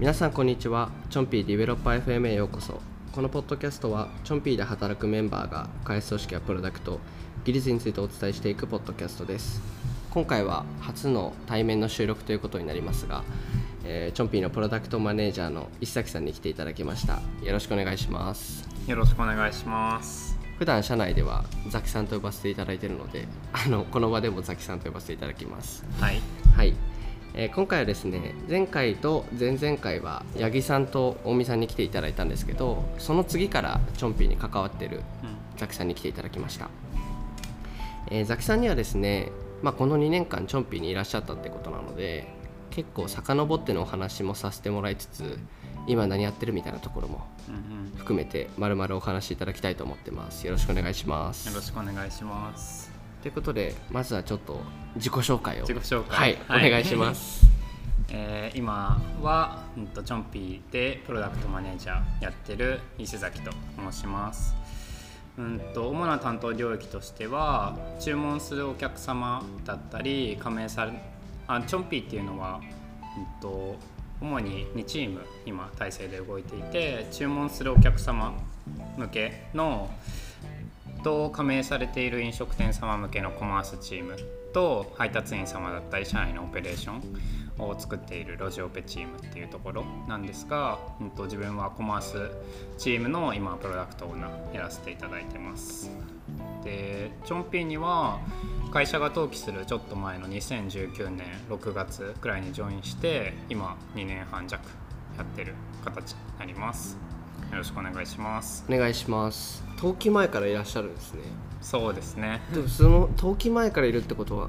皆さんこんにちは。チョンピーディベロッパー FM へようこそ。このポッドキャストはチョンピーで働くメンバーが開発組織やプロダクト技術についてお伝えしていくポッドキャストです。今回は初の対面の収録ということになりますが、えーチョンピーのプロダクトマネージャーの石崎さんに来ていただきました。よろしくお願いします。よろしくお願いします。普段社内ではザキさんと呼ばせていただいているのであのこの場でもザキさんと呼ばせていただきます。はい。はい、えー今回はですね前回と前々回は八木さんと大見さんに来ていただいたんですけどその次からチョンピーに関わってるザキさんに来ていただきました、えーザキさんにはですね、まあ、この2年間チョンピーにいらっしゃったってことなので結構遡ってのお話もさせてもらいつつ今何やってるみたいなところも含めてまるまるお話しいただきたいと思ってます。よろしくお願いします。ろしくお願いします。ということでまずはちょっと自己紹介を自己紹介はい、お願いしま。す えー今は、うんと、チョンピーでプロダクトマネージャーやってる石崎と申します。うんと主な担当領域としては注文するお客様だったり加盟されあチョンピーっていうのは、うん、と主に2チーム今体制で動いていて注文するお客様向けのと加盟されている飲食店様向けのコマースチームと配達員様だったり社内のオペレーションを作っているロジオペチームっていうところなんですが、うん、と自分はコマースチームの今プロダクトオーナーやらせていただいてますでチョンピーには会社が登記するちょっと前の2019年6月くらいにジョインして今2年半弱やってる形になりますよろしくお願いします。お願いします。登記前からいらっしゃるんですね。そうですね。でもその登記前からいるってことは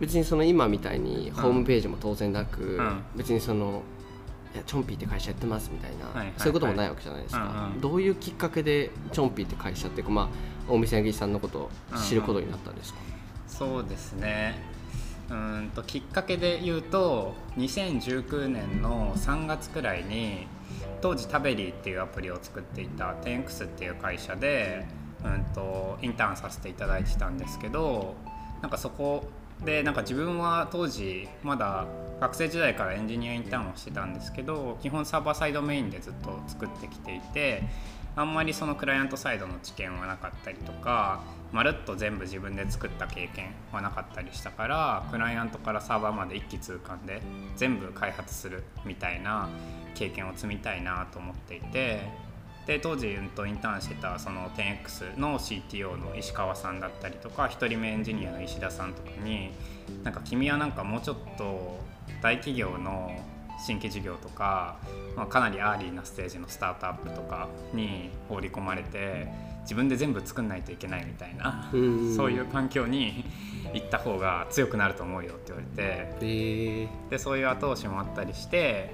別にその今みたいにホームページも当然なく、ん。別にそのいやチョンピーって会社やってますみたいな、はいはいはい。そういうこともないわけじゃないですか、うんうんどういうきっかけでチョンピーって会社っていうかまあ大店八木さんのことを知ることになったんですか、そうですね。うーんときっかけで言うと2019年の3月くらいに当時タベリーっていうアプリを作っていた 10X っていう会社で、うん、とインターンさせていただいてたんですけどなんかそこでなんか自分は当時まだ学生時代からエンジニアインターンをしてたんですけど基本サーバーサイドメインでずっと作ってきていてあんまりそのクライアントサイドの知見はなかったりとかまるっと全部自分で作った経験はなかったりしたからクライアントからサーバーまで一気通貫で全部開発するみたいな経験を積みたいなと思っていてで当時、うんと、インターンしてたその 10X の CTO の石川さんだったりとか1人目エンジニアの石田さんとかになんか君はなんかもうちょっと大企業の新規事業とか、まあ、かなりアーリーなステージのスタートアップとかに放り込まれて自分で全部作んないといけないみたいなうん。そういう環境に行った方が強くなると思うよって言われてえ。ー、でそういう後押しもあったりして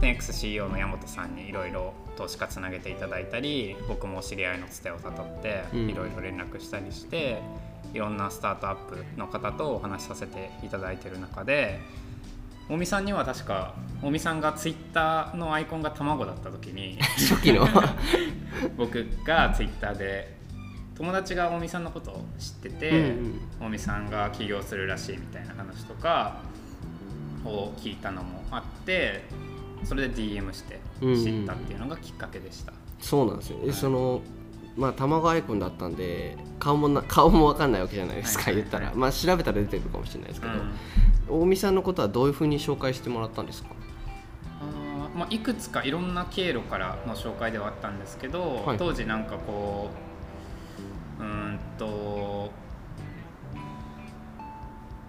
10XCEO の山本さんにいろいろ投資家つなげていただいたり僕も知り合いのつてをたどってうん。いろいろ連絡したりして、いろんなスタートアップの方とお話しさせていただいてる中で大見さんには確か大見さんがツイッターのアイコンが卵だった時に初期の。僕がツイッターで友達が大見さんのことを知ってて、うんうん。大見さんが起業するらしいみたいな話とかを聞いたのもあってそれで DM して知ったっていうのがきっかけでした、そうなんですよ、えはい。そのまあ卵アイコンだったんで顔もな顔も分かんないわけじゃないですか、言ったら。まあ調べたら出てくるかもしれないですけど、うん大見さんのことはどういうふうに紹介してもらったんですか？あーまあ、いくつかいろんな経路からの紹介ではあったんですけど、はい。当時なんかこううーんと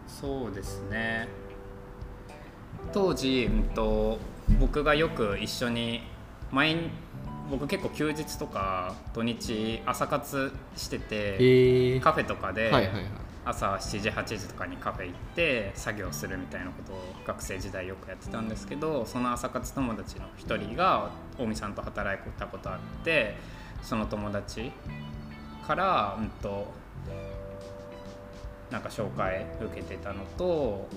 そうですね。当時、うん、と僕がよく一緒に毎日僕結構休日とか土日朝活してて、えー、カフェとかで、はいはいはい朝7時8時とかにカフェ行って作業するみたいなことを学生時代よくやってたんですけどその朝活友達の一人が近江さんと働いたことあってその友達から、うんと、なんか紹介受けてたのと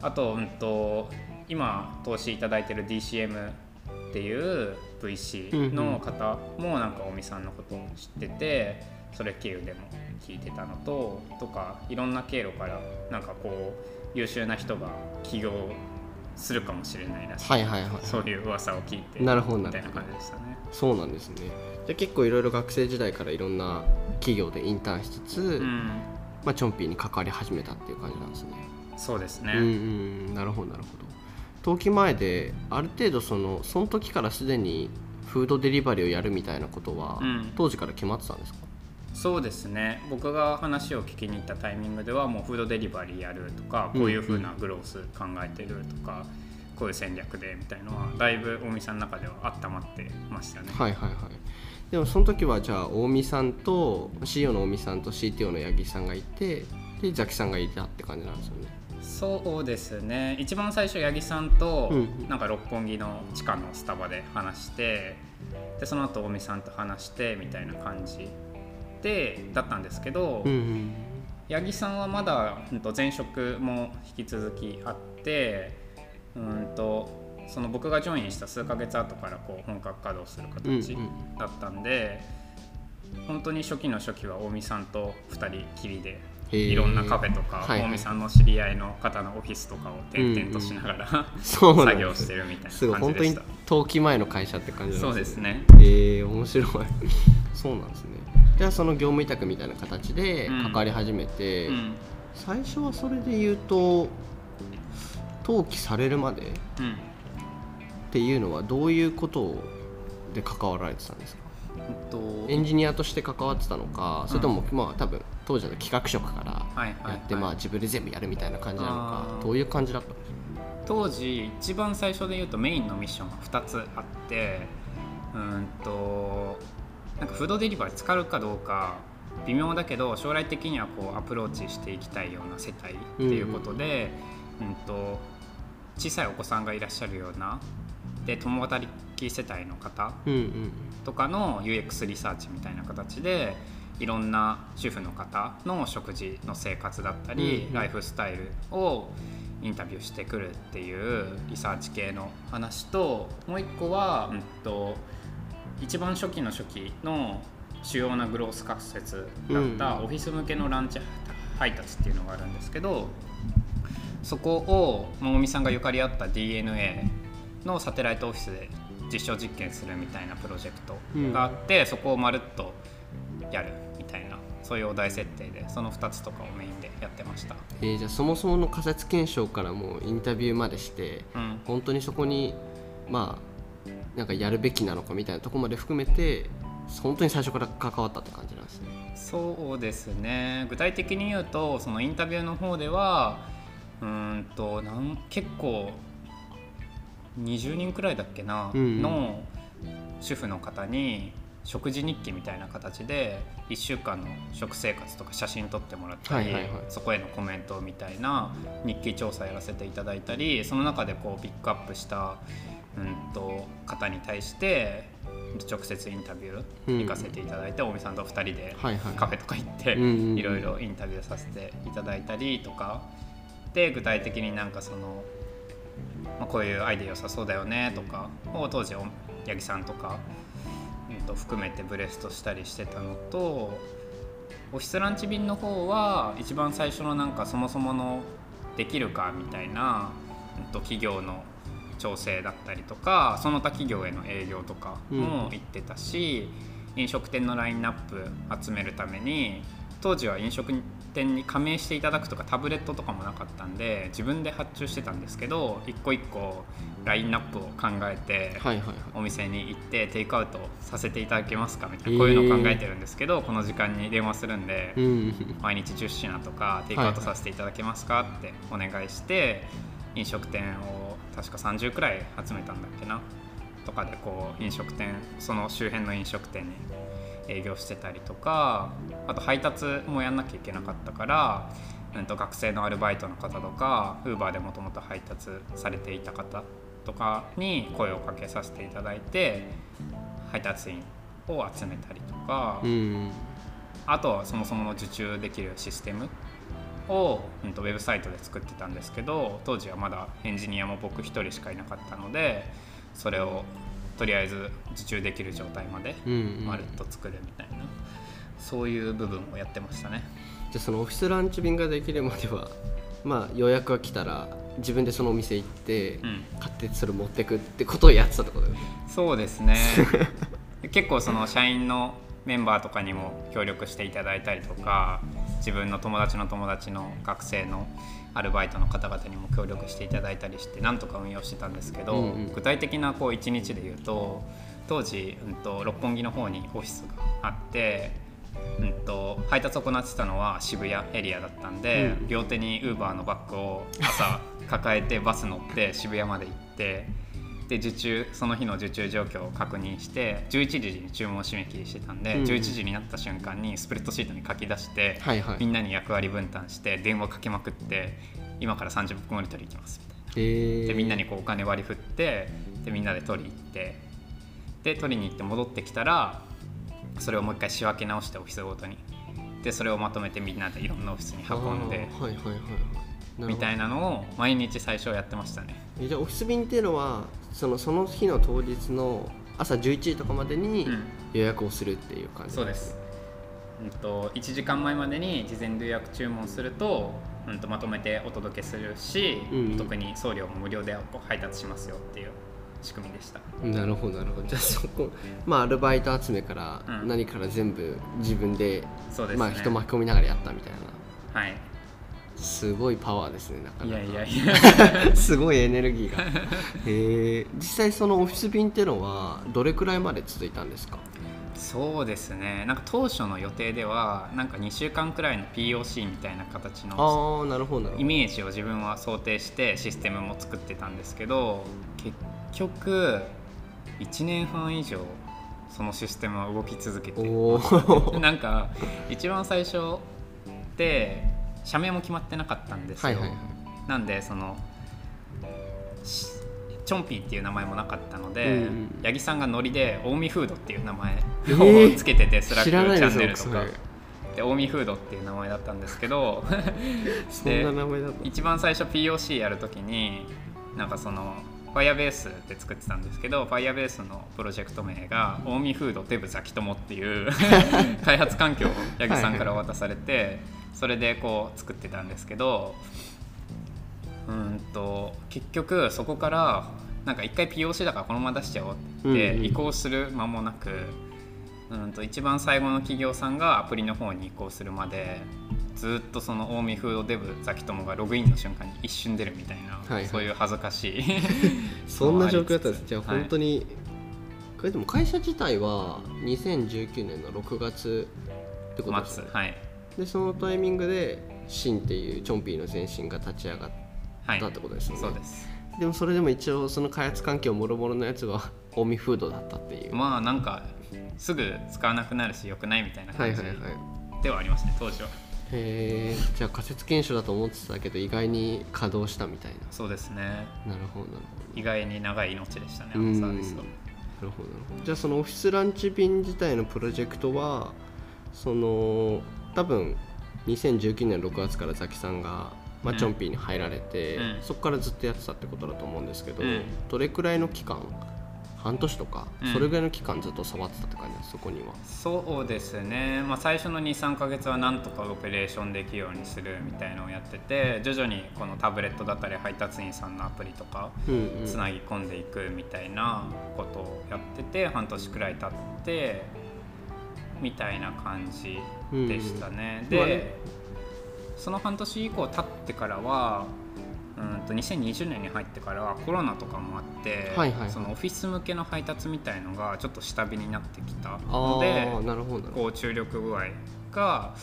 あと,、うん、と今投資いただいてる DCM っていう VC の方もなんか近江さんのことを知っててそれ経由でも聞いてたのととかいろんな経路からなんかこう優秀な人が起業するかもしれないらしい、はいはいはい。そういう噂を聞いてなるほどみたいな感じでしたね。そうなんですね。じゃあ結構いろいろ学生時代からいろんな企業でインターンしつつ、うん。まあ、チョンピーに関わり始めたっていう感じなんですね。そうですね、うんうんなるほどなるほど。登記前である程度そのその時からすでにフードデリバリーをやるみたいなことは、うん。当時から決まってたんですか？そうですね。僕が話を聞きに行ったタイミングではもうフードデリバリーやるとかこういう風なグロース考えてるとか、こういう戦略でみたいのはだいぶ大見さんの中では温まってましたね。はいはいはい。でもその時はじゃあ大見さんと CEO の大見さんと CTO の八木さんがいてでザキさんがいたって感じなんですよね。そうですね。一番最初八木さんとうん。なんか六本木の地下のスタバで話してでその後大見さんと話してみたいな感じでだったんですけど、うんうん八木さんはまだうんと前職も引き続きあってうんとその僕がジョインした数ヶ月後からこう本格稼働する形うんだったんで、本当に初期の初期は近江さんと2人きりでいろんなカフェとかはいはい。近江さんの知り合いの方のオフィスとかを転々としながら、そうなん作業してるみたいない感じでし本当にた。登記前の会社って感じそなでうんですすね。へえ面白い。そうなんですねじゃあその業務委託みたいな形でうん。関わり始めて、うん。最初はそれで言うと登記されるまでっうん。ていうのはどういうことで関わられてたんですか？えっと。エンジニアとして関わってたのかそれとも、まあ多分当時の企画職からはいはいやって、はいまあ自分で全部やるみたいな感じなのかどういう感じだったんですか当時一番最初で言うとメインのミッションが2つあってうーんとフードデリバリー使うかどうか微妙だけど将来的にはこうアプローチしていきたいような世帯っていうことで、うんと小さいお子さんがいらっしゃるようなで共働き世帯の方うんうんとかの UX リサーチみたいな形でいろんな主婦の方の食事の生活だったり、うんうん。ライフスタイルをインタビューしてくるっていうリサーチ系の話ともう一個は、うん、と一番初期の初期の主要なグロース仮説だったオフィス向けのランチ配達っていうのがあるんですけどそこをもみさんがゆかりあった DNA のサテライトオフィスで実証実験するみたいなプロジェクトがあって、そこをまるっとやるみたいなそういうお題設定でその2つとかをメインでやってました。えーじゃあそもそもの仮説検証からもうインタビューまでしてうん。本当にそこにまあなんかやるべきなのかみたいなところまで含めて本当に最初から関わったって感じなんですね。そうですね。具体的に言うとそのインタビューの方ではうーんとなん結構20人くらいだっけな、うん。うんの主婦の方に食事日記みたいな形で1週間の食生活とか写真撮ってもらったり、そこへのコメントみたいな日記調査やらせていただいたりその中でこうピックアップした、うん、と方に対して直接インタビュー行かせていただいて、大見さんと2人でカフェとか行ってうんうんうん。いろいろインタビューさせていただいたりとか。で具体的になんかその、まあ、こういうアイデア良さそうだよねとかを当時八木さんとか、うん、と含めてブレストしたりしてたのとオフィスランチ便の方は一番最初のなんかそもそものできるかみたいな、うん、と企業の調整だったりとかその他企業への営業とかも行ってたし、飲食店のラインナップ集めるために当時は飲食店に加盟していただくとかタブレットとかもなかったんで自分で発注してたんですけど一個一個ラインナップを考えて、お店に行ってテイクアウトさせていただけますかみたいなこういうのを考えてるんですけど、この時間に電話するんで、うん。毎日10品とかテイクアウトさせていただけますかってお願いして飲食店を確か30くらい集めたんだっけなとかでこう飲食店その周辺の飲食店に営業してたりとかあと配達もやんなきゃいけなかったから、うん、と学生のアルバイトの方とかウーバーでもともと配達されていた方とかに声をかけさせていただいて配達員を集めたりとか。うんあとはそもそもの受注できるシステムを、うん、とウェブサイトで作ってたんですけど当時はまだエンジニアも僕一人しかいなかったのでそれをとりあえず受注できる状態までまるっと作るみたいな、そういう部分をやってましたね。じゃあそのオフィスランチ便ができるまではまあ予約が来たら自分でそのお店行って、うん。買ってそれ持ってくってことをやってたってことだよね。そうですね。結構その社員のメンバーとかにも協力していただいたりとか自分の友達の友達の学生のアルバイトの方々にも協力していただいたりしてなんとか運用してたんですけど、うんうん。具体的なこう1日で言うと当時、うん、と六本木の方にオフィスがあって、うん、と配達を行ってたのは渋谷エリアだったんで、うん。両手にウーバーのバッグを朝抱えてバス乗って渋谷まで行ってで受注その日の受注状況を確認して11時に注文締め切りしてたんで、うん。11時になった瞬間にスプレッドシートに書き出して、はいはい。みんなに役割分担して電話かけまくって今から30分後に取り行きますみたいな。えー、でみんなにこうお金割り振ってでみんなで取り行ってで取りに行って戻ってきたらそれをもう一回仕分け直してオフィスごとに。でそれをまとめてみんなでいろんなオフィスに運んであーはいはいはいはい。みたいななのを毎日最初やってましたねえじゃあオフィス便っていうのはそのその日の当日の朝11時とかまでにうん。予約をするっていう感じ、そうです、うん、と1時間前までに事前予約注文すると,、うん、とまとめてお届けするし、うん。特に送料も無料で配達しますよっていう仕組みでした。なるほどなるほど。じゃあそこまあアルバイト集めからうん。何から全部自分で、そうですね。まあ人巻き込みながらやったみたいな。はいすごいパワーですねなかなか。いやいやいや。すごいエネルギーが。へえ実際そのオフィス便っていうのはどれくらいまで続いたんですか？そうですね。なんか当初の予定ではなんか2週間くらいの POC みたいな形のああなるほどなるほど。イメージを自分は想定してシステムも作ってたんですけど結局1年半以上そのシステムは動き続けて。おお なんか一番最初って社名も決まってなかったんですよ、はいはいはい。なんでそのしチョンピーっていう名前もなかったので、うんう木さんがノリで近江フードっていう名前えーをつけてて、スラックチャンネルとか。れ。で近江フードっていう名前だったんですけど 一番最初 POC やるときになんかその Firebase で作ってたんですけど Firebase のプロジェクト名が近江フードデブザキトモっていう 開発環境を八木さんから渡されてそれでこう作ってたんですけどうんと結局そこからなんか一回 POC だからこのまま出しちゃおうって移行する間もなくうんと一番最後の企業さんがアプリの方に移行するまでずっとその近江フードデブザキトモがログインの瞬間に一瞬出るみたいな、はいはい。そういう恥ずかしい。そんな状況だったんです。じゃあはい本当に、これでも会社自体は2019年の6月ってことですね。はいでそのタイミングでシンっていうチョンピーの前身が立ち上がっはい。たってことですよね。そうです。でもそれでも一応その開発環境もろもろのやつは近江フードだったっていう、まあなんかすぐ使わなくなるし良くないみたいな感じはいはいはいではありますね当時は。へえじゃあ仮説検証だと思ってたけど意外に稼働したみたいそうですね。ななるほどなるほど。意外に長い命でしたねあうん。のサービスは。なるほどなるほど。じゃあそのオフィスランチ便自体のプロジェクトはその多分2019年6月からザキさんが、まあ、うん。チョンピーに入られて、うん。そこからずっとやってたってことだと思うんですけど、うん。どれくらいの期間？半年とか、うん。それぐらいの期間ずっと触ってたって感じですそこには。そうですね、まあ、最初の23か月はなんとかオペレーションできるようにするみたいのをやってて徐々にこのタブレットだったり配達員さんのアプリとかうんうん。つなぎ込んでいくみたいなことをやってて半年くらい経ってみたいな感じでしたね。うん。まあねでその半年以降経ってからはうんと2020年に入ってからはコロナとかもあって、はいはい。はいそのオフィス向けの配達みたいのがちょっと下火になってきたあのでこう注力具合が、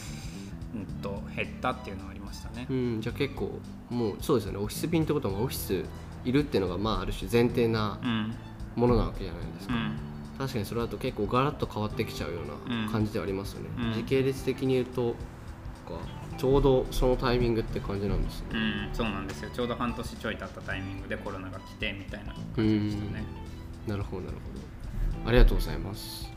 うん、と減ったっていうのはありましたね。うん、じゃあ結構もうそうですよね。オフィス便ってことはオフィスいるっていうのがまあある種前提なうん。ものなわけじゃないですか、うん確かにそれだと結構ガラッと変わってきちゃうよううん。な感じではありますよね、うん。時系列的に言うとかちょうどそのタイミングって感じなんですね。うん、そうなんですよ。ちょうど半年ちょい経ったタイミングでコロナが来てみたいな感じでしたね。なるほどなるほど。ありがとうございます